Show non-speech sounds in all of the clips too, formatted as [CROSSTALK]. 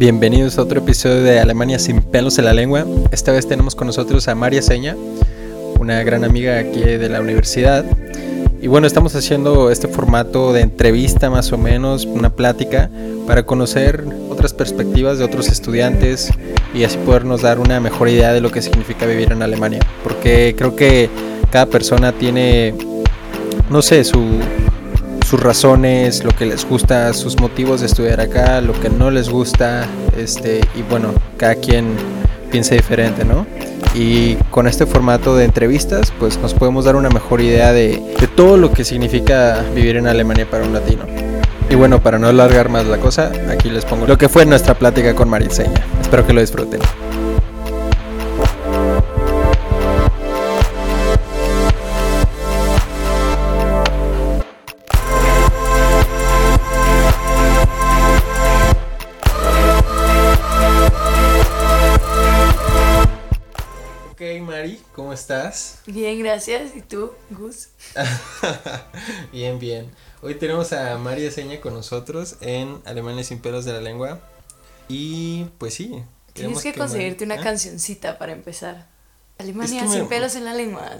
Bienvenidos a otro episodio de Alemania sin pelos en la lengua. Esta vez tenemos con nosotros a María Seña, una gran amiga aquí de la universidad. Y bueno, estamos haciendo este formato de entrevista más o menos, una plática, para conocer otras perspectivas de otros estudiantes y así podernos dar una mejor idea de lo que significa vivir en Alemania. Porque creo que cada persona tiene, no sé, su, sus razones, lo que les gusta, sus motivos de estudiar acá, lo que no les gusta, este, y bueno, cada quien piensa diferente, ¿no? Y con este formato de entrevistas, pues nos podemos dar una mejor idea de, de todo lo que significa vivir en Alemania para un latino. Y bueno, para no alargar más la cosa, aquí les pongo lo que fue nuestra plática con Mariseña. Espero que lo disfruten. Estás? Bien, gracias. ¿Y tú, Gus? [LAUGHS] bien, bien. Hoy tenemos a María Seña con nosotros en Alemania sin pelos de la lengua. Y pues sí. Tienes queremos que conseguirte una ¿Ah? cancioncita para empezar. Alemania Es que sin me- pelos en la lengua.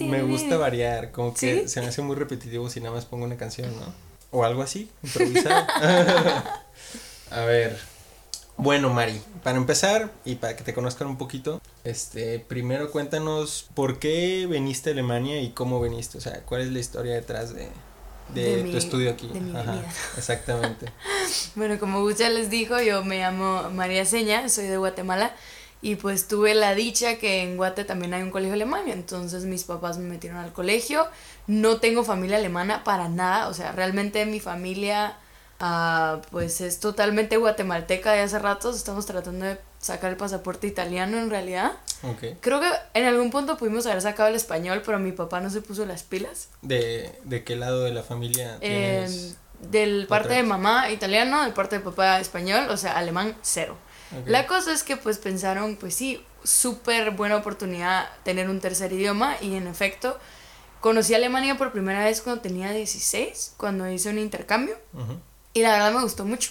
Me gusta variar, como que ¿Sí? se me hace muy repetitivo si nada más pongo una canción, ¿no? O algo así, [LAUGHS] improvisar. [LAUGHS] a ver. Bueno, Mari, para empezar y para que te conozcan un poquito, este, primero cuéntanos por qué viniste a Alemania y cómo viniste, o sea, cuál es la historia detrás de, de, De tu mi- estudio aquí. de mi Ajá, exactamente. [LAUGHS] Bueno, como Gus ya les dijo, yo me llamo María Seña, soy de Guatemala. Y pues tuve la dicha que en Guate también hay un colegio alemán. Entonces mis papás me metieron al colegio. No tengo familia alemana para nada. O sea, realmente mi familia pues es totalmente guatemalteca de hace ratos. Estamos tratando de sacar el pasaporte italiano en realidad. Creo que en algún punto pudimos haber sacado el español, pero mi papá no se puso las pilas. ¿De, de qué lado de la familia Eh, tienes? del parte de mamá italiano, del parte de papá español, o sea, alemán cero. La cosa es que pues pensaron, pues sí, súper buena oportunidad tener un tercer idioma y en efecto conocí Alemania por primera vez cuando tenía 16, cuando hice un intercambio Ujú. Y la verdad me gustó mucho.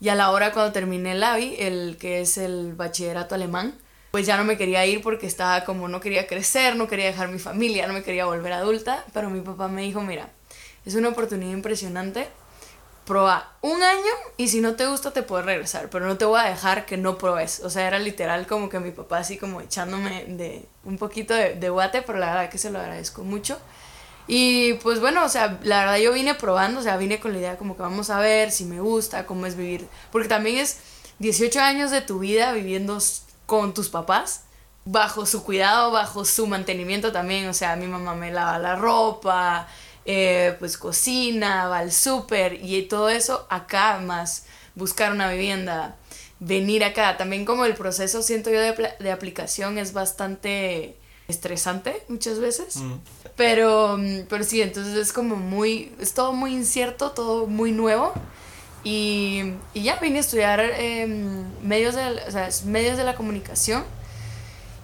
Y a la hora cuando terminé el ABI, el que es el bachillerato alemán, pues ya no me quería ir porque estaba como no quería crecer, no quería dejar mi familia, no me quería volver adulta, pero mi papá me dijo, mira, es una oportunidad impresionante, prueba un año y si no te gusta te puedes regresar, pero no te voy a dejar que no pruebes. O sea, era literal como que mi papá así como echándome de un poquito de, de guate, pero la verdad que se lo agradezco mucho. Y pues bueno, o sea, la verdad yo vine probando, o sea, vine con la idea como que vamos a ver si me gusta, cómo es vivir, porque también es 18 años de tu vida viviendo con tus papás, bajo su cuidado, bajo su mantenimiento también, o sea, mi mamá me lava la ropa, eh, pues cocina, va al súper y todo eso acá más buscar una vivienda, venir acá, también como el proceso siento yo de, de aplicación es bastante estresante muchas veces. Mm. Pero, mm, pero sí, entonces es como muy, es todo muy incierto, todo muy nuevo. Y, y ya vine a estudiar em, medios, de, o sea, medios de la comunicación.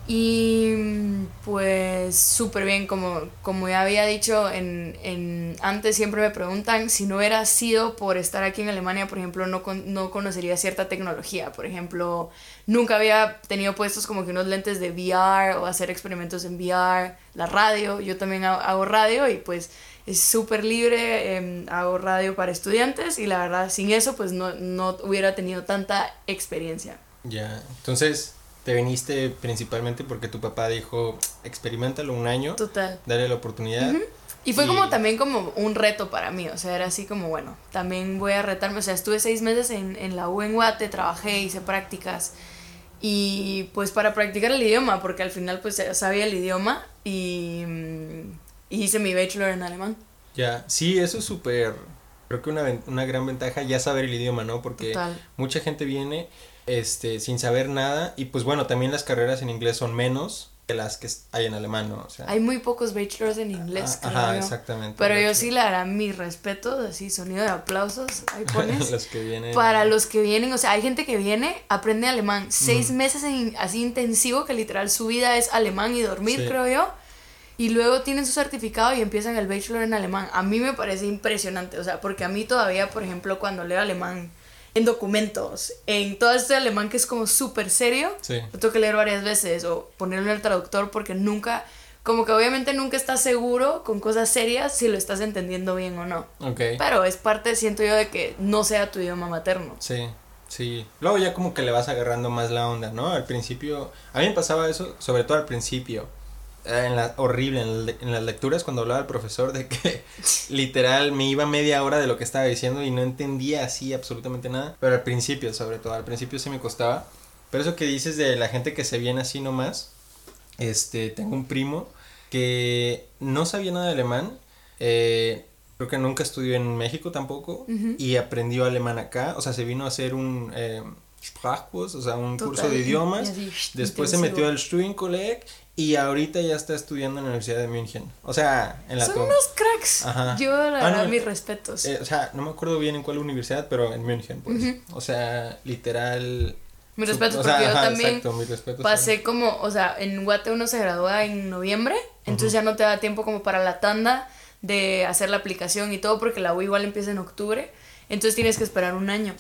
Y mm, pues súper bien, como, como ya había dicho en, en, antes, siempre me preguntan si no hubiera sido por estar aquí en Alemania, por ejemplo, no, con- no conocería cierta tecnología. Por ejemplo, nunca había tenido puestos como que unos lentes de VR o hacer experimentos en VR, la radio, yo también ha- hago radio y pues es súper libre, em, hago radio para estudiantes y la verdad sin eso pues no, no hubiera tenido tanta experiencia. Ya, entonces te viniste principalmente porque tu papá dijo, experimentalo un año, Total. dale la oportunidad. Y fue Y- como también como un reto para mí, o sea, era así como, bueno, también voy a retarme, o sea, estuve seis meses en, en la U en Guate, trabajé, hice prácticas y pues para practicar el idioma, porque al final pues ya sabía el idioma y, mm, y hice mi bachelor en alemán. Ya, sí, eso es súper, creo que una, una gran ventaja ya saber el idioma, ¿no? Porque Total. mucha gente viene este, sin saber nada y pues bueno, también las carreras en inglés son menos que las que hay en alemán, ¿no? O sea, Hay muy pocos bachelors en inglés, ah, creo ajá, exactamente. Pero yo sí le hará mis respetos, así, sonido de aplausos, ahí [LAUGHS] pones. los que vienen. Para los que vienen, o sea, hay gente que viene, aprende alemán, seis meses en- así intensivo, que literal su vida es alemán y dormir, Sí. creo yo. Y luego tienen su certificado y empiezan el bachelor en alemán. A mí me parece impresionante, o sea, porque a mí todavía, por ejemplo, cuando leo alemán en documentos, en todo este alemán que es como súper serio, Sí. lo tengo que leer varias veces o ponerlo en el traductor porque nunca, como que obviamente nunca estás seguro con cosas serias si lo estás entendiendo bien o no. Ok. Pero es parte, siento yo, de que no sea tu idioma materno. Sí, sí. Luego ya como que le vas agarrando más la onda, ¿no? Al principio, a mí me pasaba eso, sobre todo al principio. Eh, En la, horrible, en, la- en las lecturas cuando hablaba el profesor de que [LAUGHS] literal me iba media hora de lo que estaba diciendo y no entendía así absolutamente nada. Pero al principio, sobre todo, al principio sí me costaba. Pero eso que dices de la gente que se viene así nomás, este, tengo un primo que no sabía nada de alemán, eh, creo que nunca estudió en México tampoco, Ujú. y aprendió alemán acá, o sea, se vino a hacer un eh, Sprachkurs, o sea, un curso Total, de y- idiomas, así, después se intensivo. metió al Studienkolleg y ahorita ya está estudiando en la Universidad de München, o sea, en la Son TUM. unos cracks. Ajá. Yo, la Ah, verdad, no, mis respetos. Eh, o sea, no me acuerdo bien en cuál universidad, pero en München, pues. Ujú. O sea, literal. mis respetos o sea, porque yo ajá, también exacto, mis respetos. pasé como, o sea, en Guate uno se gradúa en noviembre, entonces ya no te da tiempo como para la tanda de hacer la aplicación y todo porque la U igual empieza en octubre, entonces tienes que esperar un año.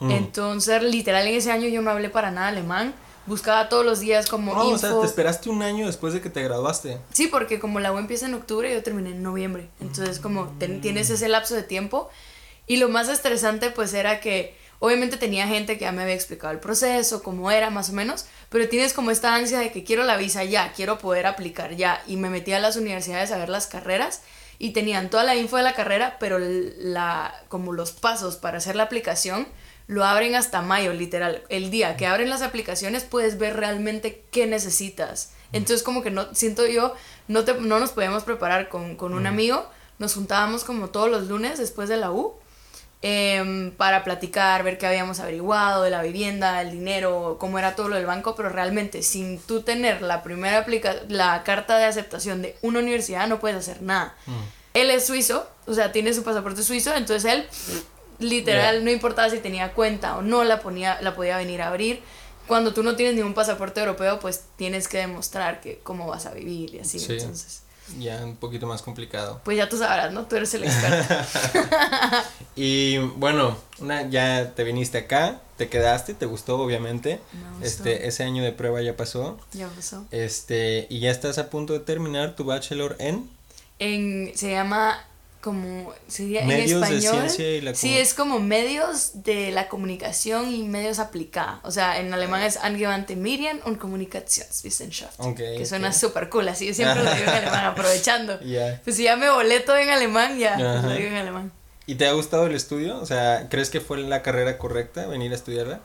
Mm. Entonces, literal, en ese año yo no hablé para nada alemán, buscaba todos los días como No, info. o sea, te esperaste un año después de que te graduaste. Sí, porque como la U empieza en octubre, yo terminé en noviembre. Entonces, como ten- tienes ese lapso de tiempo. Y lo más estresante, pues, era que obviamente tenía gente que ya me había explicado el proceso, cómo era, más o menos. Pero tienes como esta ansia de que quiero la visa ya, quiero poder aplicar ya. Y me metí a las universidades a ver las carreras. Y tenían toda la info de la carrera, pero la, como los pasos para hacer la aplicación lo abren hasta mayo, literal. El día que abren las aplicaciones puedes ver realmente qué necesitas. Entonces como que no, siento yo, no, te, no nos podíamos preparar con, con un amigo. Nos juntábamos como todos los lunes después de la U em, para platicar, ver qué habíamos averiguado de la vivienda, el dinero, cómo era todo lo del banco, pero realmente sin tú tener la primera aplica la carta de aceptación de una universidad no puedes hacer nada. Mm. Él es suizo, o sea, tiene su pasaporte suizo, entonces él literal Yeah. no importaba si tenía cuenta o no, la, ponía, la podía venir a abrir. Cuando tú no tienes ningún pasaporte europeo, pues tienes que demostrar que cómo vas a vivir y así. Sí. Entonces, Ya un poquito más complicado. pues ya tú sabrás, ¿no? Tú eres el experto. [LAUGHS] Y bueno, una, ya te viniste acá, te quedaste, te gustó obviamente. Me gustó. Este, ese año de prueba ya pasó. ya pasó. Este, y ya estás a punto de terminar tu bachelor en En, se llama como sería Medios en español. ciencia y la sí, es como medios de la comunicación y medios aplicada. O sea, en alemán es Angewandte Medien und Kommunikationswissenschaft. Ok, que suena ok. súper cool, así yo siempre lo digo en alemán, [LAUGHS] aprovechando. Pues si ya me volé todo en alemán, ya Ajá. lo digo en alemán. ¿Y te ha gustado el estudio? O sea, ¿crees que fue la carrera correcta venir a estudiarla?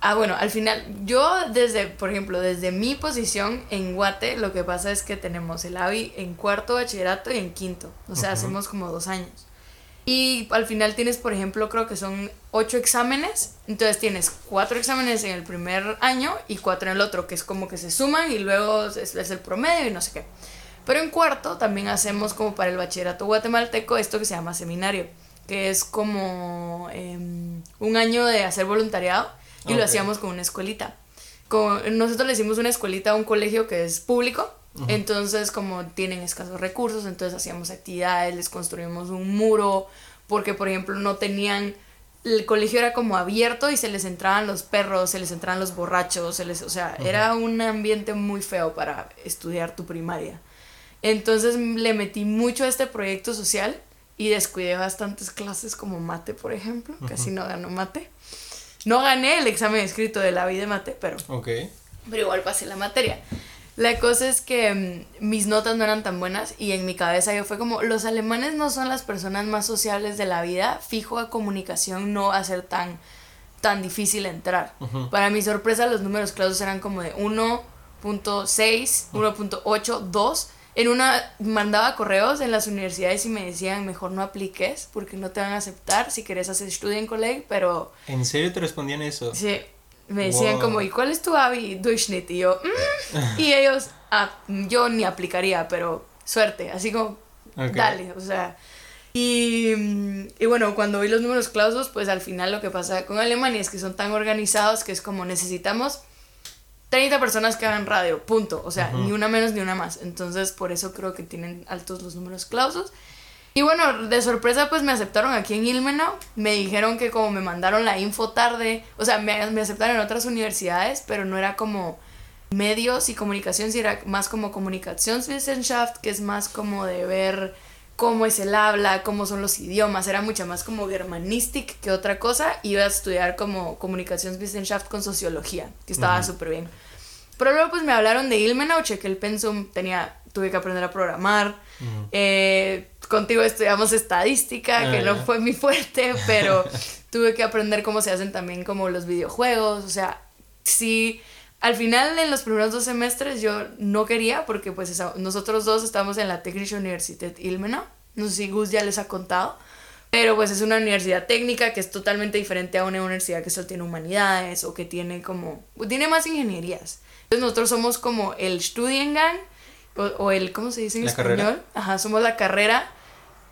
Ah, bueno, al final, yo desde, por ejemplo, desde mi posición en Guate, lo que pasa es que tenemos el AVI en cuarto bachillerato y en quinto. O sea, hacemos como dos años. Y al final tienes, por ejemplo, creo que son ocho exámenes. Entonces tienes cuatro exámenes en el primer año y cuatro en el otro, que es como que se suman y luego es, es el promedio y no sé qué. Pero en cuarto también hacemos como para el bachillerato guatemalteco esto que se llama seminario, que es como em, un año de hacer voluntariado y lo hacíamos con una escuelita. Con, nosotros le hicimos una escuelita a un colegio que es público, entonces como tienen escasos recursos, entonces hacíamos actividades, les construimos un muro, porque por ejemplo no tenían, el colegio era como abierto y se les entraban los perros, se les entraban los borrachos, se les, o sea, era un ambiente muy feo para estudiar tu primaria. Entonces le metí mucho a este proyecto social y descuidé bastantes clases como mate, por ejemplo, casi no ganó mate. No gané el examen escrito de la vida de mate, pero, Ok. pero igual pasé la materia. La cosa es que mm, mis notas no eran tan buenas y en mi cabeza yo fue como, los alemanes no son las personas más sociables de la vida, fijo a comunicación no va a ser tan, tan difícil entrar. Para mi sorpresa los números clausos eran como de 1.6, 1.8, 2. En una mandaba correos en las universidades y me decían, mejor no apliques porque no te van a aceptar si quieres hacer Studienkolleg, pero ¿En serio te respondían eso? Sí, me decían Wow. como, ¿y cuál es tu Abi Durchschnitt? Y yo, "Mm". [LAUGHS] y ellos, ah, yo ni aplicaría, pero suerte, así como, dale, o sea. Y, y bueno, cuando vi los números clausos, pues al final lo que pasa con Alemania es que son tan organizados que es como necesitamos 30 personas que hagan radio, punto. O sea, ni una menos ni una más. Entonces, por eso creo que tienen altos los números clausos. Y bueno, de sorpresa pues me aceptaron aquí en Ilmenau. Me dijeron que como me mandaron la info tarde, o sea, me, me aceptaron en otras universidades, pero no era como medios y comunicación, sino era más como Kommunikationswissenschaft, que es más como de ver cómo es el habla, cómo son los idiomas, era mucho más como germanistic que otra cosa. Iba a estudiar como Kommunikationswissenschaft con sociología, que estaba súper bien. Pero luego pues me hablaron de Ilmenau, que el pensum, tenía, tuve que aprender a programar. Eh, contigo estudiamos estadística, que no ah. fue mi fuerte, [LAUGHS] pero tuve que aprender cómo se hacen también como los videojuegos, o sea, sí, al final en los primeros dos semestres yo no quería, porque pues nosotros dos estamos en la Technische Universität Ilmenau, no sé si Gus ya les ha contado, pero pues es una universidad técnica que es totalmente diferente a una universidad que solo tiene humanidades o que tiene como, tiene más ingenierías. Entonces nosotros somos como el Studiengang, o, el, ¿cómo se dice en español? Ajá, somos la carrera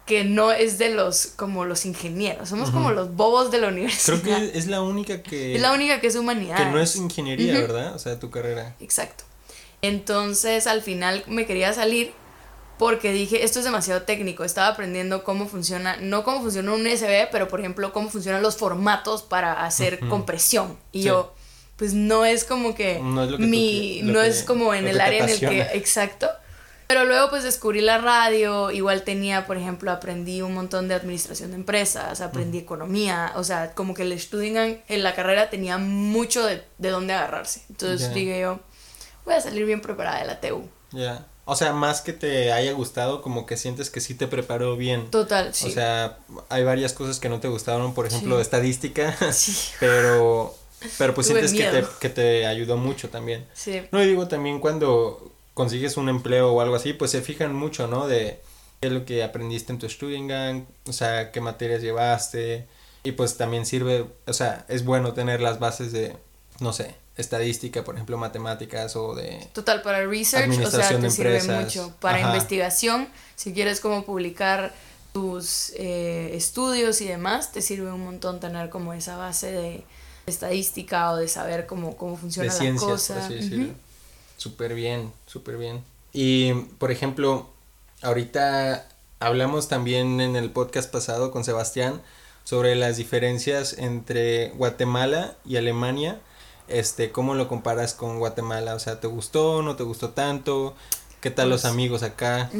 que no es de los, como los ingenieros, somos como los bobos de la universidad. Creo que es la única que... Es la única que es humanidad. Que no es ingeniería, ¿verdad? O sea, tu carrera. Exacto. Entonces, al final me quería salir porque dije, esto es demasiado técnico, estaba aprendiendo cómo funciona, no cómo funciona un USB, pero por ejemplo, cómo funcionan los formatos para hacer compresión. Y yo, pues no es como que, no es mi, no es como en el área en el que, exacto. Pero luego pues descubrí la radio, igual tenía, por ejemplo, aprendí un montón de administración de empresas, aprendí economía, o sea, como que el estudio en la carrera tenía mucho de, de dónde agarrarse. Entonces dije yo, voy a salir bien preparada de la TU. Ya. O sea, más que te haya gustado, como que sientes que sí te preparó bien. Total, sí. O sea, hay varias cosas que no te gustaron, por ejemplo, estadística, [LAUGHS] sí. [LAUGHS] pero pero pues sientes que te, que te ayudó mucho también. Sí. No, y digo también cuando consigues un empleo o algo así, pues se fijan mucho, ¿no? De qué es lo que aprendiste en tu Studiengang, o sea, qué materias llevaste. Y pues también sirve, o sea, es bueno tener las bases de, no sé, estadística, por ejemplo, matemáticas o de... Total, para research, o sea, te sirve mucho. Para investigación, si quieres como publicar tus eh, estudios y demás, te sirve un montón tener como esa base de estadística o de saber cómo, cómo funciona la cosa. Súper bien, súper bien. Y, por ejemplo, ahorita hablamos también en el podcast pasado con Sebastián sobre las diferencias entre Guatemala y Alemania. Este, ¿cómo lo comparas con Guatemala? O sea, ¿te gustó, no te gustó tanto? ¿Qué tal los pues, amigos acá?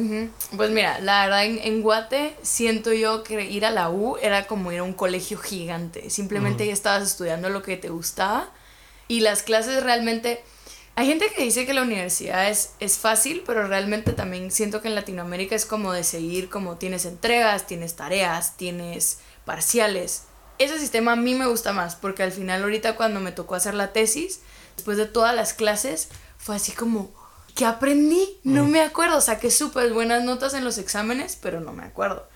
Pues mira, la verdad en, Guate siento yo que ir a la U era como ir a un colegio gigante. Simplemente ya estabas estudiando lo que te gustaba y las clases realmente... Hay gente que dice que la universidad es, es fácil, pero realmente también siento que en Latinoamérica es como de seguir, como tienes entregas, tienes tareas, tienes parciales. Ese sistema a mí me gusta más, porque al final ahorita cuando me tocó hacer la tesis, después de todas las clases, fue así como, ¿Qué aprendí? No mm. me acuerdo. Saqué súper buenas notas en los exámenes, pero no me acuerdo.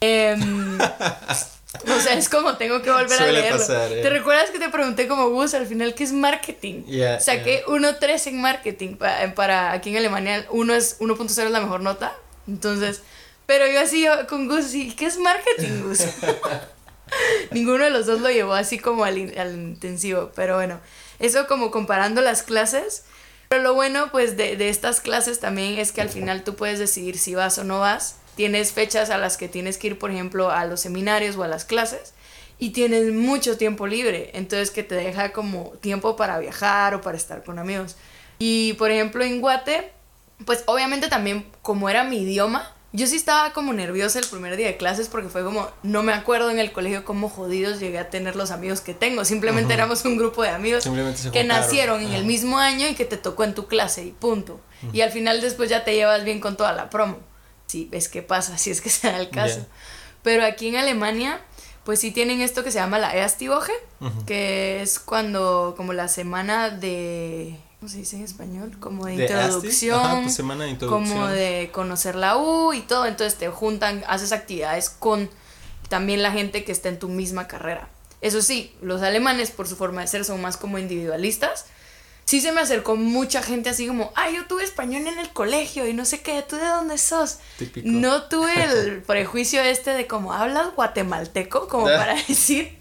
Em, [LAUGHS] o sea, es como tengo que volver a leerlo. ¿Te eh. recuerdas que te pregunté como Gus al final qué es marketing? Saqué 1.3 en marketing. Para, aquí en Alemania 1 es 1.0 es la mejor nota. Entonces, pero yo así con Gus, ¿qué es marketing, Gus? [LAUGHS] [LAUGHS] Ninguno de los dos lo llevó así como al, al intensivo. Pero bueno, eso como comparando las clases pero lo bueno pues de, de estas clases también es que al final tú puedes decidir si vas o no vas. Tienes fechas a las que tienes que ir, por ejemplo, a los seminarios o a las clases y tienes mucho tiempo libre, entonces que te deja como tiempo para viajar o para estar con amigos. Y por ejemplo en Guate, pues obviamente también como era mi idioma, yo sí estaba como nerviosa el primer día de clases porque fue como, no me acuerdo en el colegio cómo jodidos llegué a tener los amigos que tengo. Simplemente éramos un grupo de amigos que nacieron en el mismo año y que te tocó en tu clase y punto. Y al final después ya te llevas bien con toda la promo. Sí, ves qué pasa, [LAUGHS] si es que se da el caso. Pero aquí en Alemania, pues sí tienen esto que se llama la Erstiwoche, que es cuando, como la semana de ¿cómo se dice en español? Como de, introducción, pues semana de introducción, como de conocer la U y todo, entonces te juntan, haces actividades con también la gente que está en tu misma carrera. Eso sí, los alemanes por su forma de ser son más como individualistas. Sí se me acercó mucha gente así como, ay, yo tuve español en el colegio y no sé qué, ¿tú de dónde sos? Típico. No tuve el [LAUGHS] prejuicio este de como, ¿hablas guatemalteco? Como para decir,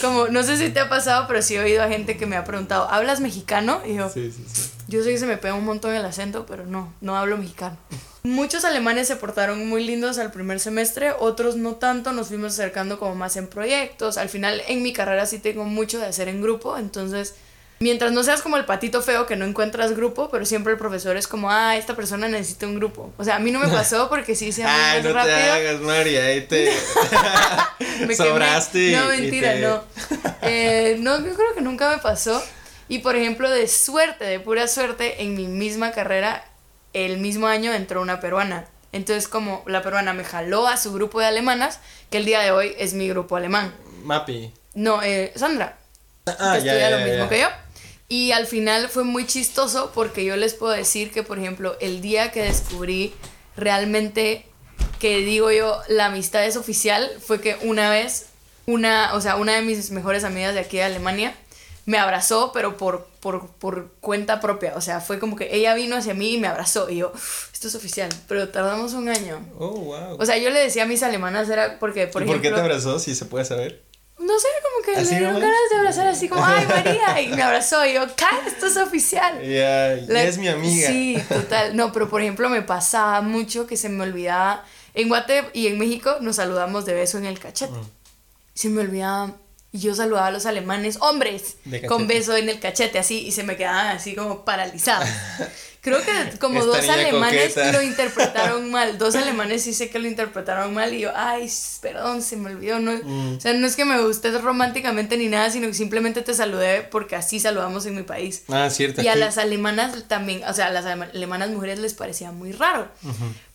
como, no sé si te ha pasado, pero sí he oído a gente que me ha preguntado, ¿hablas mexicano? Y yo, sí, sí, sí. yo sé que se me pega un montón el acento, pero no, no hablo mexicano. Muchos alemanes se portaron muy lindos al primer semestre, otros no tanto, nos fuimos acercando como más en proyectos. Al final en mi carrera sí tengo mucho de hacer en grupo, entonces mientras no seas como el patito feo que no encuentras grupo, pero siempre el profesor es como, ah, esta persona necesita un grupo. O sea, a mí no me [LAUGHS] pasó porque sí se Ay, no rápido. te hagas, María, ahí te [LAUGHS] Me sobraste. quemé. No, mentira, te- no. Eh, no, yo creo que nunca me pasó. Y por ejemplo, de suerte, de pura suerte, en mi misma carrera, el mismo año entró una peruana. Entonces, como la peruana me jaló a su grupo de alemanas, que el día de hoy es mi grupo alemán. Mapi. No, eh, Sandra, Ah, que ya, estudia ya, lo ya, mismo que yo. Y al final fue muy chistoso porque yo les puedo decir que, por ejemplo, el día que descubrí realmente que digo yo, la amistad es oficial, fue que una vez, una, o sea, una de mis mejores amigas de aquí de Alemania me abrazó, pero por, por, por cuenta propia. O sea, fue como que ella vino hacia mí y me abrazó. Y yo, esto es oficial. Pero tardamos un año. Oh, wow. O sea, yo le decía a mis alemanas, era porque, por ¿Y por qué te abrazó? Si se puede saber. No sé, como que ¿Así le dieron nomás? ganas de abrazar así como, ay María, y me abrazó y yo, ¡Cal, esto es oficial! Ya, ya es mi amiga. Sí, total. No, pero por ejemplo me pasaba mucho que se me olvidaba, en Guate y en México nos saludamos de beso en el cachete. Mm. Se me olvidaba, y yo saludaba a los alemanes, hombres, con beso en el cachete, así, y se me quedaban así como paralizados. Creo que como Esta dos alemanes coqueta. lo [LAUGHS] interpretaron mal. Dos alemanes sí sé que lo interpretaron mal y yo, ay, perdón, se me olvidó. No, Mm. O sea, no es que me gustes románticamente ni nada, sino que simplemente te saludé porque así saludamos en mi país. Ah, cierto. Y a las alemanas también, o sea, a las alema- alemanas mujeres les parecía muy raro.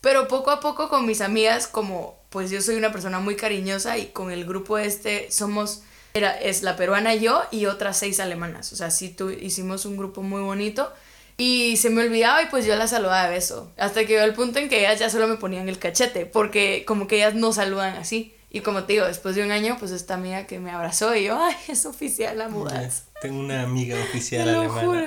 Pero poco a poco con mis amigas, como pues yo soy una persona muy cariñosa y con el grupo este somos, era, es la peruana y yo y otras seis alemanas. O sea, sí tu, hicimos un grupo muy bonito. Y se me olvidaba y pues yo las saludaba de beso. Hasta que llegó el punto en que ellas ya solo me ponían el cachete, porque como que ellas no saludan así. Y como te digo, después de un año, pues esta amiga que me abrazó y yo, ay, es oficial la mudanza. Tengo una amiga [LAUGHS] Te oficial lo alemana. juro.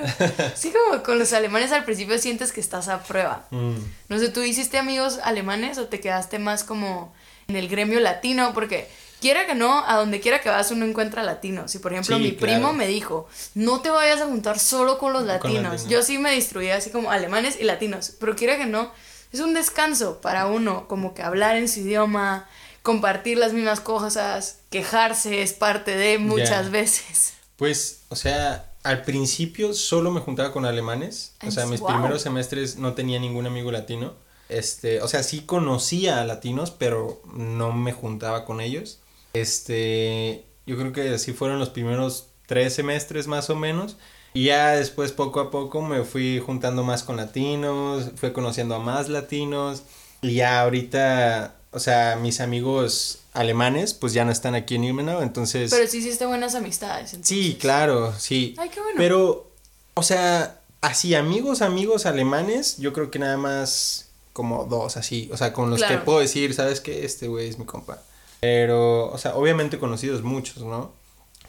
[LAUGHS] Sí, como con los alemanes al principio sientes que estás a prueba. Mm. No sé, ¿tú hiciste amigos alemanes o te quedaste más como en el gremio latino? Porque quiera que no, a donde quiera que vas uno encuentra latinos. Si por ejemplo Sí, mi claro. primo me dijo, no te vayas a juntar solo con los Con latinos. Yo sí me distribuía así como alemanes y latinos. Pero quiera que no, es un descanso para uno, como que hablar en su idioma, compartir las mismas cosas, quejarse es parte de muchas veces. Pues, o sea, al principio solo me juntaba con alemanes. O sea, mis wow. primeros semestres no tenía ningún amigo latino. Este, o sea, sí conocía a latinos, pero no me juntaba con ellos. Este, yo creo que así fueron los primeros tres semestres más o menos. Y ya después poco a poco me fui juntando más con latinos, fui conociendo a más latinos. Y ya ahorita, o sea, mis amigos alemanes pues ya no están aquí en Ilmenau, entonces... Pero sí hiciste buenas amistades. Sí, entonces. claro, sí. Ay, qué bueno. Pero, o sea, así, amigos, amigos alemanes, yo creo que nada más como dos, así. O sea, con los que Claro. puedo decir, ¿sabes qué? Este güey es mi compa. Pero, o sea, obviamente conocidos muchos, ¿no?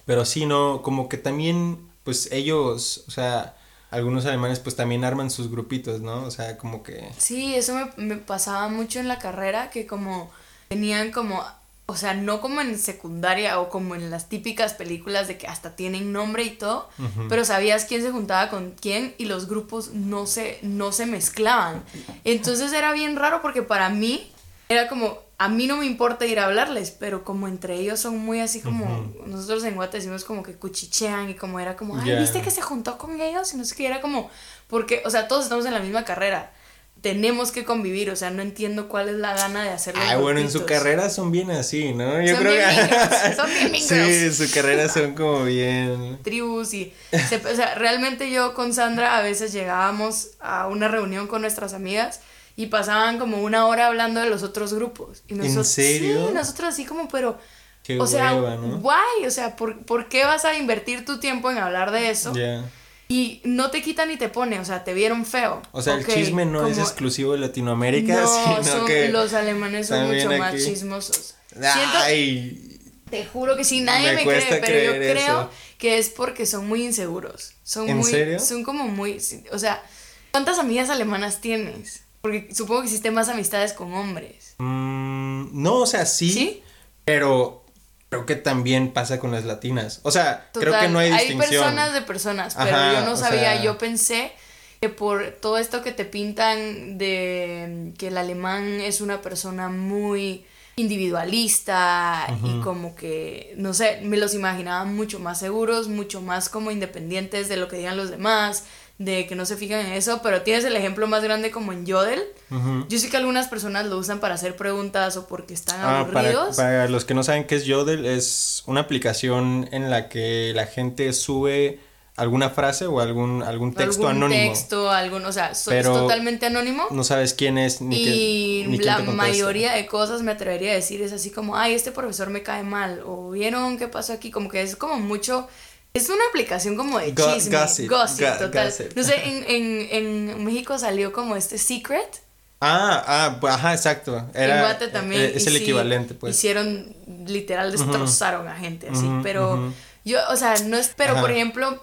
Pero sí, no, como que también, pues ellos, o sea, algunos alemanes pues también arman sus grupitos, ¿no? O sea, como que... Sí, eso me, me pasaba mucho en la carrera, que como tenían como, o sea, no como en secundaria o como en las típicas películas de que hasta tienen nombre y todo, pero sabías quién se juntaba con quién y los grupos no se, no se mezclaban. Entonces era bien raro porque para mí era como, a mí no me importa ir a hablarles, pero como entre ellos son muy así como, Ujú. nosotros en Guate decimos como que cuchichean y como era como, ay, Ya. ¿viste que se juntó con ellos? Y no sé qué, era como, porque, o sea, todos estamos en la misma carrera. Tenemos que convivir, o sea, no entiendo cuál es la gana de hacerlo. Ay, bueno, en su carrera son bien así, ¿no? Yo Son creo bien que... son [LAUGHS] bien mingos. Sí, en su carrera son como bien... tribus y se- o sea, realmente yo con Sandra a veces llegábamos a una reunión con nuestras amigas y pasaban como una hora hablando de los otros grupos. Y nosotros, serio? Sí, nosotros así como, pero, Qué o sea, hueva, ¿no? guay, o sea, ¿por, por qué vas a invertir tu tiempo en hablar de eso? Y no te quita ni te pone, o sea, te vieron feo. O sea, Ok, el chisme no es exclusivo de Latinoamérica, [LAUGHS] No, sino son- que... los alemanes son mucho más aquí- chismosos. Siento, Ay, te juro que sí, nadie Me cree, pero yo creo eso. que es porque son muy inseguros. Son ¿En muy, serio? Son como muy, o sea, ¿cuántas amigas alemanas tienes? Porque supongo que hiciste más amistades con hombres. mm, no, o sea, sí, ¿Sí? pero creo que también pasa con las latinas. O sea, creo que no hay distinción. personas de personas, pero Ajá, yo no sabía, sea- yo pensé que por todo esto que te pintan de que el alemán es una persona muy individualista y como que, no sé, me los imaginaba mucho más seguros, mucho más como independientes de lo que digan los demás, de que no se fijan en eso, pero tienes el ejemplo más grande como en Yodel. Yo sé que algunas personas lo usan para hacer preguntas o porque están ah, aburridos. Para, los que no saben qué es Yodel, es una aplicación en la que la gente sube alguna frase o algún, algún texto algún anónimo. texto, algún, o sea, es totalmente anónimo. No sabes quién es ni Y ni la mayoría de cosas me atrevería a decir es así como, ay, este profesor me cae mal, o vieron qué pasó aquí, como que es como mucho es una aplicación como de chisme. Gossip. total. No sé, en, [LAUGHS] en, en México salió como este Secret. Ah, ah, ajá, exacto. Era, en Guate también. Eh, es el equivalente, pues. Hicieron, literal, destrozaron a gente así. pero yo, o sea, no es, pero por ejemplo,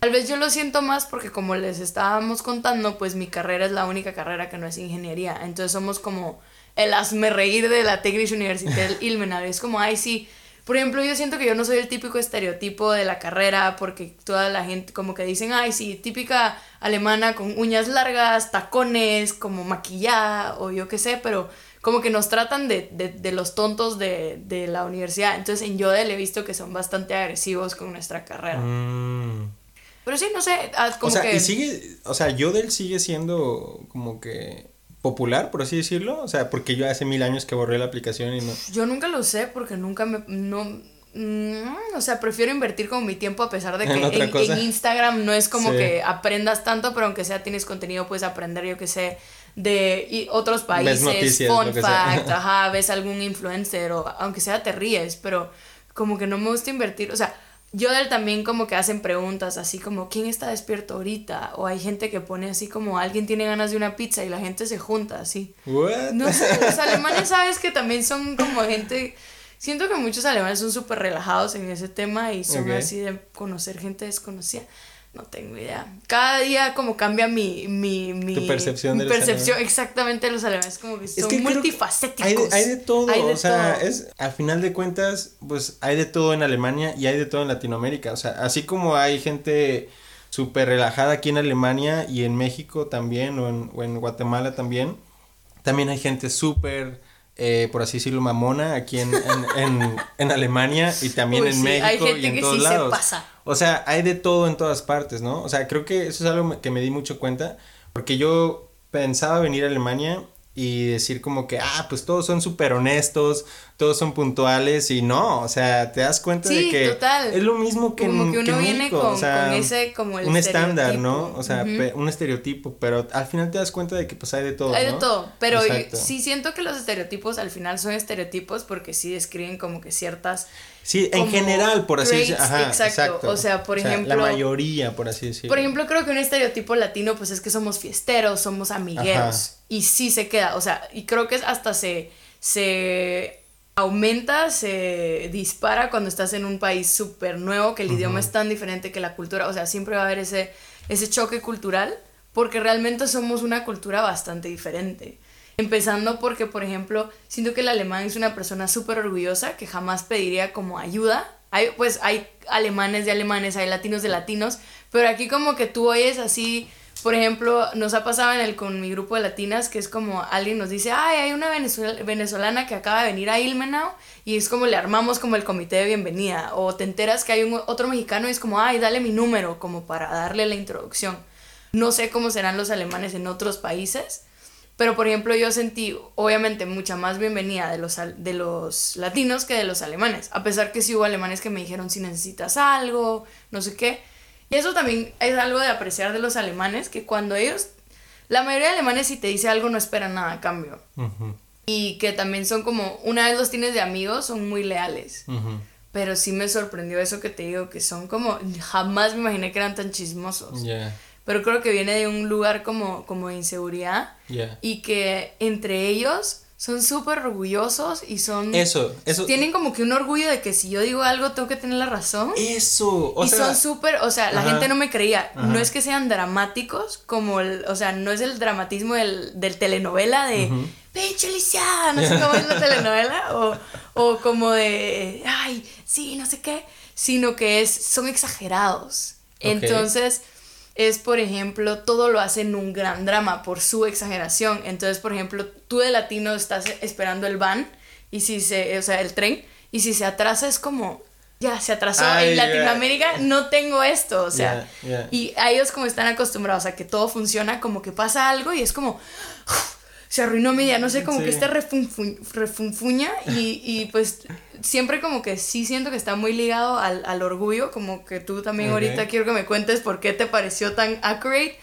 tal vez yo lo siento más porque como les estábamos contando, pues mi carrera es la única carrera que no es ingeniería. Entonces somos como el asme reír de la Technische Universität [LAUGHS] Ilmenau. Es como, ay, sí por ejemplo, yo siento que yo no soy el típico estereotipo de la carrera porque toda la gente como que dicen, ay, sí, típica alemana con uñas largas, tacones, como maquillada o yo qué sé, pero como que nos tratan de, de, los tontos de, de, la universidad. Entonces en Yodel he visto que son bastante agresivos con nuestra carrera. Mm. Pero sí, no sé, ah, como o sea, que... Y sigue, o sea, Yodel sigue siendo como que popular, por así decirlo? O sea, porque yo hace mil años que borré la aplicación y no... Yo nunca lo sé porque nunca me... No, mm, o sea, prefiero invertir como mi tiempo a pesar de [LAUGHS] que en, Instagram no es como que aprendas tanto, pero aunque sea tienes contenido, puedes aprender, yo que sé, de otros países, fun fact, [LAUGHS] ajá, ves algún influencer o aunque sea te ríes, pero como que no me gusta invertir, o sea, Yodel también como que hacen preguntas así como ¿quién está despierto ahorita? O hay gente que pone así como alguien tiene ganas de una pizza y la gente se junta así. No sé, [LAUGHS] los alemanes sabes que también son como gente... Siento que muchos alemanes son súper relajados en ese tema y son así de conocer gente desconocida. No tengo idea. Cada día como cambia mi... mi, mi tu percepción de percepción exactamente de los alemanes. Como que son multifacéticos. Hay de, todo. o sea, es, al final de cuentas, pues hay de todo en Alemania y hay de todo en Latinoamérica. O sea, así como hay gente súper relajada aquí en Alemania y en México también o en, o en Guatemala también, también hay gente súper eh, por así decirlo, mamona aquí en, en, en, Alemania y también en México y en todos lados. O sea, hay de todo en todas partes, ¿no? O sea, creo que eso es algo que me di mucho cuenta, porque yo pensaba venir a Alemania y decir como que, ah, pues todos son súper honestos, todos son puntuales y no, o sea, te das cuenta de que es lo mismo que como que uno viene con, ese como el un estándar, ¿no? O sea, un estereotipo, pero al final te das cuenta de que pues hay de todo. Hay de todo, pero sí siento que los estereotipos al final son estereotipos porque sí describen como que ciertas Sí, en general, por así decirlo. exacto. O sea, por ejemplo. La mayoría, por así decirlo. Por ejemplo, creo que un estereotipo latino, pues es que somos fiesteros, somos amigueros. Y sí se queda. O sea, y creo que hasta se. se aumenta, se dispara cuando estás en un país súper nuevo, que el idioma es tan diferente que la cultura. O sea, siempre va a haber ese, ese choque cultural. Porque realmente somos una cultura bastante diferente. Empezando porque, por ejemplo, siento que el alemán es una persona súper orgullosa que jamás pediría como ayuda. Hay, pues hay alemanes de alemanes, hay latinos de latinos, pero aquí como que tú oyes así, por ejemplo, nos ha pasado en el, con mi grupo de latinas que es como alguien nos dice, ay, hay una venezolana que acaba de venir a Ilmenau y es como le armamos como el comité de bienvenida. O te enteras que hay un, otro mexicano y es como, ay, dale mi número como para darle la introducción. No sé cómo serán los alemanes en otros países, pero, por ejemplo, yo sentí, obviamente, mucha más bienvenida de los, de los latinos que de los alemanes. A pesar que sí hubo alemanes que me dijeron si necesitas algo, no sé qué. Y eso también es algo de apreciar de los alemanes, que cuando ellos, la mayoría de alemanes si te dice algo no esperan nada a cambio. Y que también son como, una vez los tienes de amigos, son muy leales. Pero sí me sorprendió eso que te digo, que son como, jamás me imaginé que eran tan chismosos. Pero creo que viene de un lugar como, como de inseguridad. Y que entre ellos son súper orgullosos y son... Eso, eso. Tienen como que un orgullo de que si yo digo algo tengo que tener la razón. Eso, o y son súper, o sea, la gente no me creía. No es que sean dramáticos, como el, o sea, no es el dramatismo del, del telenovela de... Uh no sé cómo es la [LAUGHS] telenovela, o, o como de, ay, sí, no sé qué, sino que es, son exagerados. Entonces, es, por ejemplo, todo lo hacen un gran drama por su exageración. Entonces, por ejemplo, tú de latino estás esperando el van y si se, o sea, el tren, y si se atrasa es como, ya, se atrasó. en Latinoamérica no tengo esto, o sea, y a ellos como están acostumbrados a que todo funciona, como que pasa algo y es como se arruinó mi día, no sé, como que este refunfuña y, y, pues siempre como que sí siento que está muy ligado al, al orgullo, como que tú también ahorita quiero que me cuentes por qué te pareció tan accurate,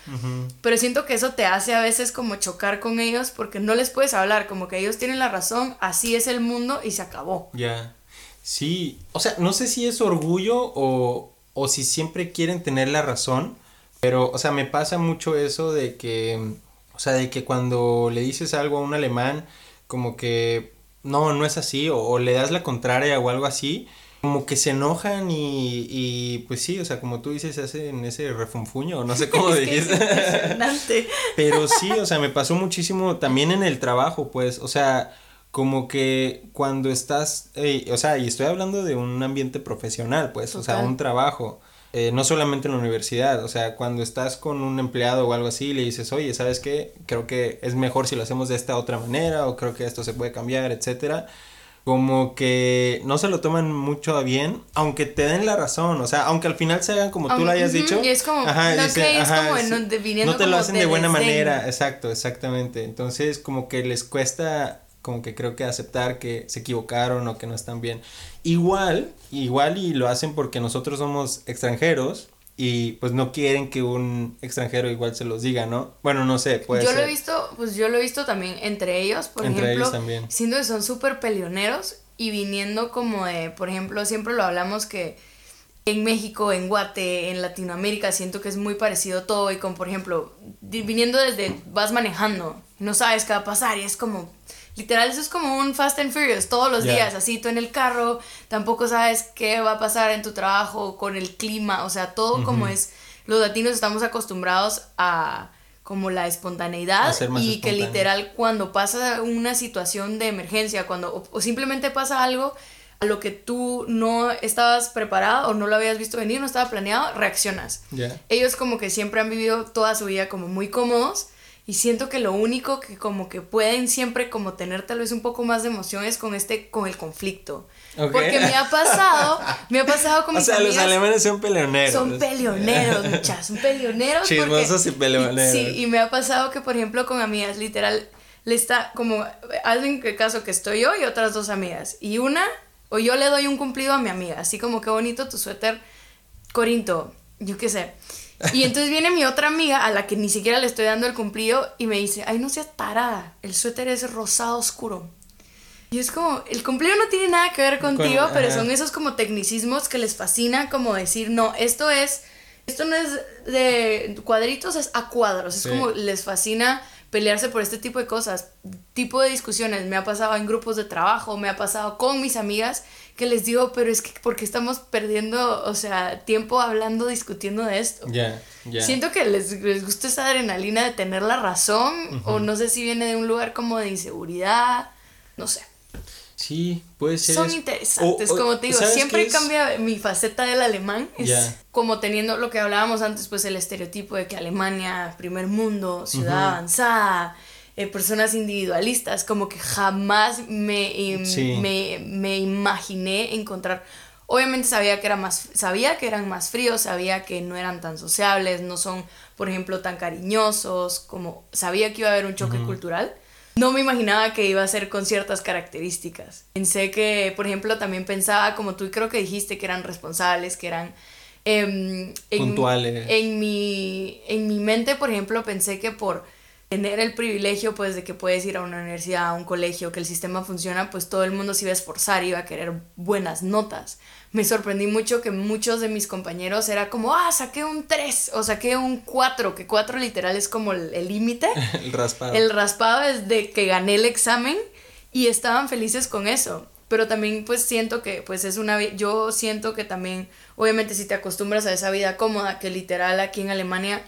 pero siento que eso te hace a veces como chocar con ellos porque no les puedes hablar, como que ellos tienen la razón, así es el mundo y se acabó. Ya, sí, o sea, no sé si es orgullo o, o si siempre quieren tener la razón, pero, o sea, me pasa mucho eso de que o sea, de que cuando le dices algo a un alemán, como que no, no es así, o, le das la contraria o algo así, como que se enojan y, y, pues sí, o sea, como tú dices, hacen ese refunfuño, o no sé cómo [LAUGHS] dijiste. [LAUGHS] Pero sí, o sea, me pasó muchísimo también en el trabajo, pues, o sea, como que cuando estás, eh, o sea, y estoy hablando de un ambiente profesional, pues, o sea, un trabajo. Eh, no solamente en la universidad, o sea, cuando estás con un empleado o algo así, le dices, oye, ¿sabes qué? Creo que es mejor si lo hacemos de esta otra manera, o creo que esto se puede cambiar, etcétera. Como que no se lo toman mucho a bien, aunque te den la razón, o sea, aunque al final se hagan como tú lo hayas dicho. Y es como, no, es como no te lo hacen de buena manera, exacto, exactamente. Entonces, como que les cuesta como que creo que aceptar que se equivocaron o que no están bien. Igual, igual y lo hacen porque nosotros somos extranjeros y pues no quieren que un extranjero igual se los diga, ¿no? Bueno, no sé, puede Yo lo he visto, pues yo lo he visto también entre ellos, por entre ejemplo, ellos también. siendo que son súper peleoneros y viniendo como de, por ejemplo, siempre lo hablamos que en México, en Guate, en Latinoamérica, siento que es muy parecido todo y con, por ejemplo, viniendo desde, vas manejando, no sabes qué va a pasar y es como, Literal, eso es como un Fast and Furious todos los días, así tú en el carro, tampoco sabes qué va a pasar en tu trabajo, con el clima, o sea, todo como es, los latinos estamos acostumbrados a como la espontaneidad y que literal cuando pasa una situación de emergencia, cuando o, simplemente pasa algo a lo que tú no estabas preparado o no lo habías visto venir, no estaba planeado, reaccionas. Ellos como que siempre han vivido toda su vida como muy cómodos y siento que lo único que como que pueden siempre como tener tal vez un poco más de emoción es con este, con el conflicto. Porque me ha pasado, me ha pasado con [LAUGHS] o sea, los alemanes son peleoneros. Son peleoneros, muchas, son peleoneros. Chismosos y peleoneros. Sí, y me ha pasado que, por ejemplo, con amigas, literal, le está como, alguien que caso que estoy yo y otras dos amigas. Y una, o yo le doy un cumplido a mi amiga, así como qué bonito tu suéter, Corinto, yo qué sé. Y entonces viene mi otra amiga a la que ni siquiera le estoy dando el cumplido y me dice, ay, no seas parada, el suéter es rosado oscuro. Y es como, el cumplido no tiene nada que ver contigo, pero son esos como tecnicismos que les fascina como decir, no, esto es, esto no es de cuadritos, es a cuadros. Es como les fascina pelearse por este tipo de cosas, tipo de discusiones. Me ha pasado en grupos de trabajo, me ha pasado con mis amigas que les digo, pero es que porque estamos perdiendo, o sea, tiempo hablando, discutiendo de esto. Ya, ya. Siento que les, les, gusta esa adrenalina de tener la razón, o no sé si viene de un lugar como de inseguridad, no sé. Sí, puede ser. Son interesantes, como te digo, siempre cambia mi faceta del alemán. Es como teniendo lo que hablábamos antes, pues el estereotipo de que Alemania, primer mundo, ciudad avanzada, eh, personas individualistas, como que jamás me, me, me, imaginé encontrar. Obviamente sabía que, era más, sabía que eran más fríos, sabía que no eran tan sociables, no son, por ejemplo, tan cariñosos, como sabía que iba a haber un choque cultural. No me imaginaba que iba a ser con ciertas características. Pensé que, por ejemplo, también pensaba, como tú creo que dijiste, que eran responsables, que eran... Em, Puntuales. En mi, en mi mente, por ejemplo, pensé que por tener el privilegio pues de que puedes ir a una universidad, a un colegio, que el sistema funciona, pues todo el mundo se iba a esforzar, iba a querer buenas notas. Me sorprendí mucho que muchos de mis compañeros era como, ah, saqué un 3 o saqué un 4, que 4 literal es como el límite. [LAUGHS] El, raspado. El raspado es de que gané el examen y estaban felices con eso. Pero también pues siento que pues es una yo siento que también obviamente si te acostumbras a esa vida cómoda que literal aquí en Alemania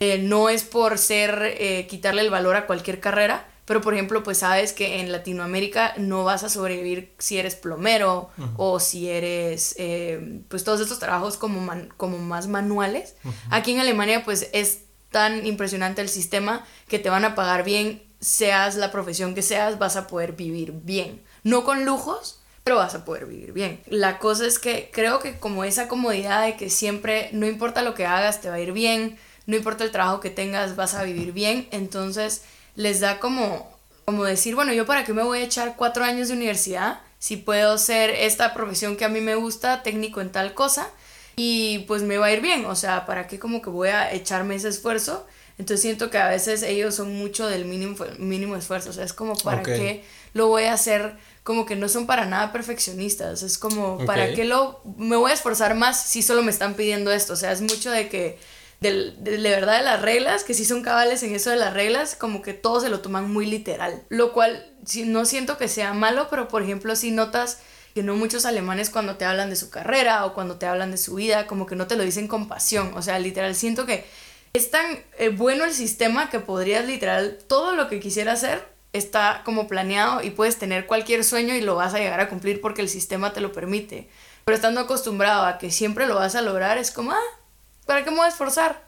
eh, no es por ser, eh, quitarle el valor a cualquier carrera, pero por ejemplo, pues sabes que en Latinoamérica no vas a sobrevivir si eres plomero o si eres, eh, pues todos estos trabajos como, como más manuales. Aquí en Alemania pues es tan impresionante el sistema que te van a pagar bien, seas la profesión que seas, vas a poder vivir bien. No con lujos, pero vas a poder vivir bien. La cosa es que creo que como esa comodidad de que siempre, no importa lo que hagas, te va a ir bien, no importa el trabajo que tengas, vas a vivir bien, entonces les da como, como decir, bueno, yo para qué me voy a echar cuatro años de universidad si puedo ser esta profesión que a mí me gusta, técnico en tal cosa, y pues me va a ir bien, o sea, ¿para qué como que voy a echarme ese esfuerzo? Entonces siento que a veces ellos son mucho del mínimo, mínimo esfuerzo, o sea, es como para qué lo voy a hacer, como que no son para nada perfeccionistas, es como para qué lo, me voy a esforzar más si solo me están pidiendo esto, o sea, es mucho de que de, verdad de las reglas, que sí son cabales en eso de las reglas, como que todos se lo toman muy literal. Lo cual si, no siento que sea malo, pero por ejemplo si notas que no muchos alemanes cuando te hablan de su carrera o cuando te hablan de su vida, como que no te lo dicen con pasión. O sea, literal, siento que es tan eh, bueno el sistema que podrías literal todo lo que quisieras hacer está como planeado y puedes tener cualquier sueño y lo vas a llegar a cumplir porque el sistema te lo permite. Pero estando acostumbrado a que siempre lo vas a lograr, es como, ah, ¿para qué me voy a esforzar?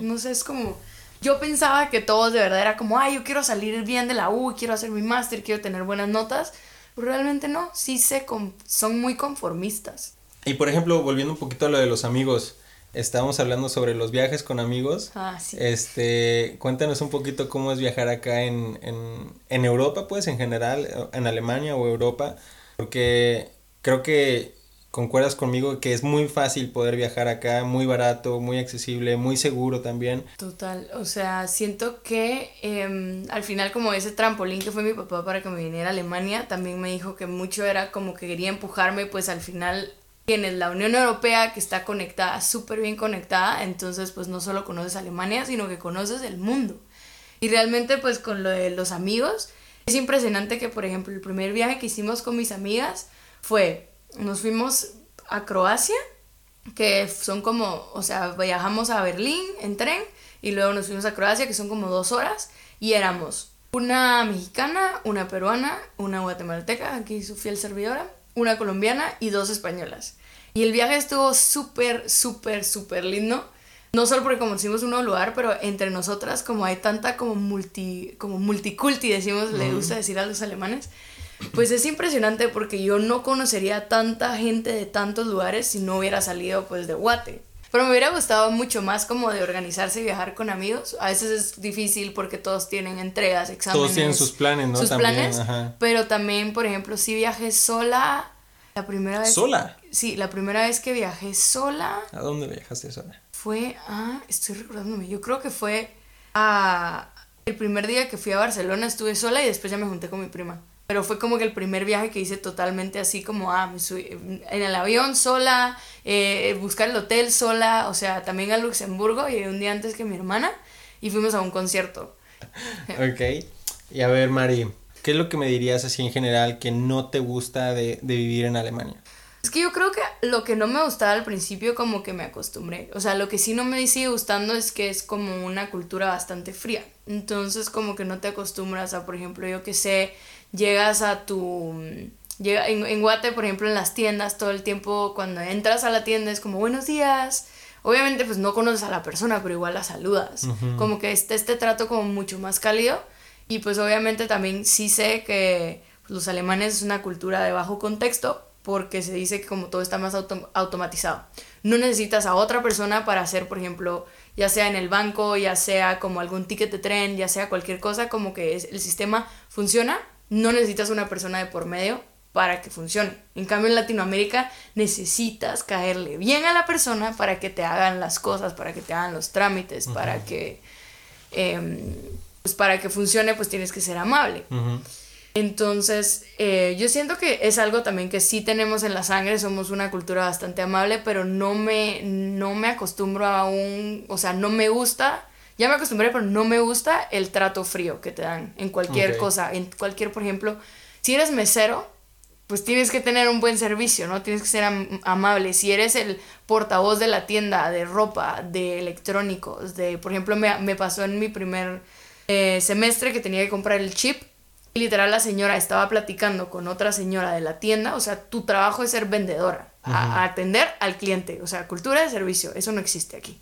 No sé, es como... Yo pensaba que todos de verdad era como, ay, yo quiero salir bien de la U, quiero hacer mi máster, quiero tener buenas notas. Pero realmente no, sí se son muy conformistas. Y por ejemplo, volviendo un poquito a lo de los amigos, estábamos hablando sobre los viajes con amigos. Ah, sí. Este, cuéntanos un poquito cómo es viajar acá en, en, en Europa, pues en general, en Alemania o Europa, porque creo que concuerdas conmigo que es muy fácil poder viajar acá, muy barato, muy accesible, muy seguro también. Total, o sea, siento que em, al final como ese trampolín que fue mi papá para que me viniera a Alemania, también me dijo que mucho era como que quería empujarme, pues al final tienes la Unión Europea que está conectada, súper bien conectada, entonces pues no solo conoces Alemania, sino que conoces el mundo. Y realmente pues con lo de los amigos, es impresionante que por ejemplo el primer viaje que hicimos con mis amigas fue nos fuimos a Croacia, que son como, o sea, viajamos a Berlín en tren y luego nos fuimos a Croacia, que son como dos horas, y éramos una mexicana, una peruana, una guatemalteca, aquí su fiel servidora, una colombiana y dos españolas. Y el viaje estuvo súper, súper, súper lindo. No solo porque conocimos un nuevo lugar, pero entre nosotras, como hay tanta como multi, como multiculti, decimos, le gusta decir a los alemanes, pues es impresionante porque yo no conocería tanta gente de tantos lugares si no hubiera salido pues de Guate. Pero me hubiera gustado mucho más como de organizarse y viajar con amigos. A veces es difícil porque todos tienen entregas, exámenes. Todos tienen sus planes, ¿no? Sus planes. Pero también, por ejemplo, si viajé sola. La primera vez. ¿Sola? Sí, la primera vez que viajé sola. ¿A dónde viajaste sola? Fue a. Estoy recordándome. Yo creo que fue a. El primer día que fui a Barcelona estuve sola y después ya me junté con mi prima. Pero fue como que el primer viaje que hice totalmente así como, ah, me subí en el avión sola, eh, buscar el hotel sola, o sea, también a Luxemburgo y un día antes que mi hermana y fuimos a un concierto. [LAUGHS] ok. Y a ver, Mari, ¿qué es lo que me dirías así en general que no te gusta de, de vivir en Alemania? Es que yo creo que lo que no me gustaba al principio como que me acostumbré. O sea, lo que sí no me sigue gustando es que es como una cultura bastante fría. Entonces como que no te acostumbras a, por ejemplo, yo que sé, llegas a tu... Llega, en, en Guate, por ejemplo, en las tiendas, todo el tiempo cuando entras a la tienda es como buenos días. Obviamente pues no conoces a la persona, pero igual la saludas. Como que este, este trato como mucho más cálido. Y pues obviamente también sí sé que pues, los alemanes es una cultura de bajo contexto porque se dice que como todo está más automatizado. No necesitas a otra persona para hacer, por ejemplo, ya sea en el banco, ya sea como algún ticket de tren, ya sea cualquier cosa, como que el sistema funciona no necesitas una persona de por medio para que funcione. En cambio, en Latinoamérica necesitas caerle bien a la persona para que te hagan las cosas, para que te hagan los trámites, para que em, pues para que funcione, pues tienes que ser amable. Entonces, eh, yo siento que es algo también que sí tenemos en la sangre, somos una cultura bastante amable, pero no me, no me acostumbro a un, o sea, no me gusta ya me acostumbré, pero no me gusta el trato frío que te dan en cualquier cosa. En cualquier, por ejemplo, si eres mesero, pues tienes que tener un buen servicio, ¿no? Tienes que ser amable. Si eres el portavoz de la tienda de ropa, de electrónicos, de, por ejemplo, me, me pasó en mi primer eh, semestre que tenía que comprar el chip. Y literal la señora estaba platicando con otra señora de la tienda. O sea, tu trabajo es ser vendedora, a, a atender al cliente. O sea, cultura de servicio, eso no existe aquí.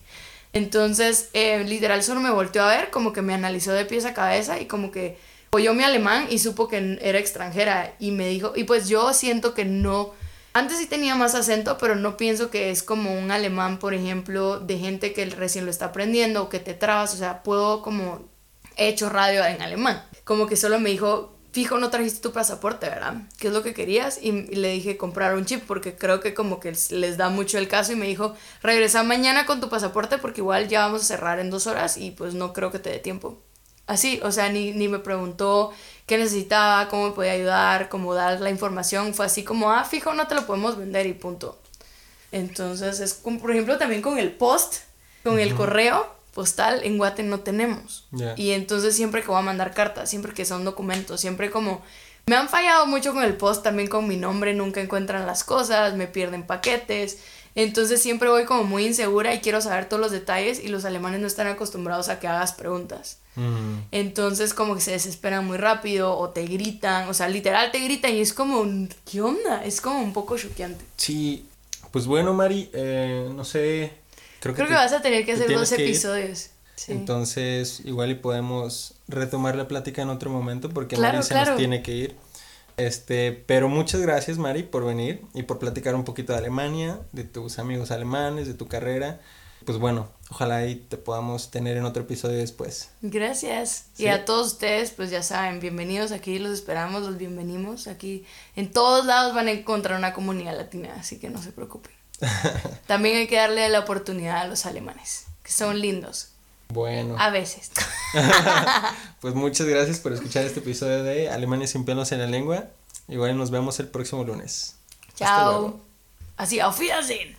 Entonces, eh, literal, solo me volteó a ver, como que me analizó de pies a cabeza y como que oyó mi alemán y supo que era extranjera y me dijo, y pues yo siento que no, antes sí tenía más acento, pero no pienso que es como un alemán, por ejemplo, de gente que recién lo está aprendiendo o que te trabas, o sea, puedo como, he hecho radio en alemán, como que solo me dijo, fijo, no trajiste tu pasaporte, ¿verdad? ¿Qué es lo que querías? Y, le dije comprar un chip porque creo que como que les da mucho el caso y me dijo, regresa mañana con tu pasaporte porque igual ya vamos a cerrar en dos horas y pues no creo que te dé tiempo. Así, o sea, ni, ni me preguntó qué necesitaba, cómo me podía ayudar, cómo dar la información, fue así como, ah, fijo, no te lo podemos vender y punto. Entonces, es como, por ejemplo, también con el post, con el correo, postal en Guate no tenemos. Y entonces siempre que voy a mandar cartas, siempre que son documentos, siempre como... Me han fallado mucho con el post, también con mi nombre, nunca encuentran las cosas, me pierden paquetes. Entonces siempre voy como muy insegura y quiero saber todos los detalles y los alemanes no están acostumbrados a que hagas preguntas. Mm. Entonces como que se desesperan muy rápido o te gritan, o sea, literal te gritan y es como, un, ¿qué onda? Es como un poco choqueante. Sí, pues bueno, Mari, eh, no sé, Creo que, vas a tener que hacer dos episodios. Entonces, igual y podemos retomar la plática en otro momento porque Mari se nos tiene que ir. Este, pero muchas gracias, Mari, por venir y por platicar un poquito de Alemania, de tus amigos alemanes, de tu carrera. Pues bueno, ojalá ahí te podamos tener en otro episodio después. Gracias. Y a todos ustedes, pues ya saben, bienvenidos aquí, los esperamos, los bienvenimos. Aquí en todos lados van a encontrar una comunidad latina, así que no se preocupen. [LAUGHS] También hay que darle la oportunidad a los alemanes, que son lindos. Bueno. A veces. [LAUGHS] [LAUGHS] pues muchas gracias por escuchar este episodio de Alemania sin pelos en la lengua. Igual nos vemos el próximo lunes. Chao. Así, auf Wiedersehen.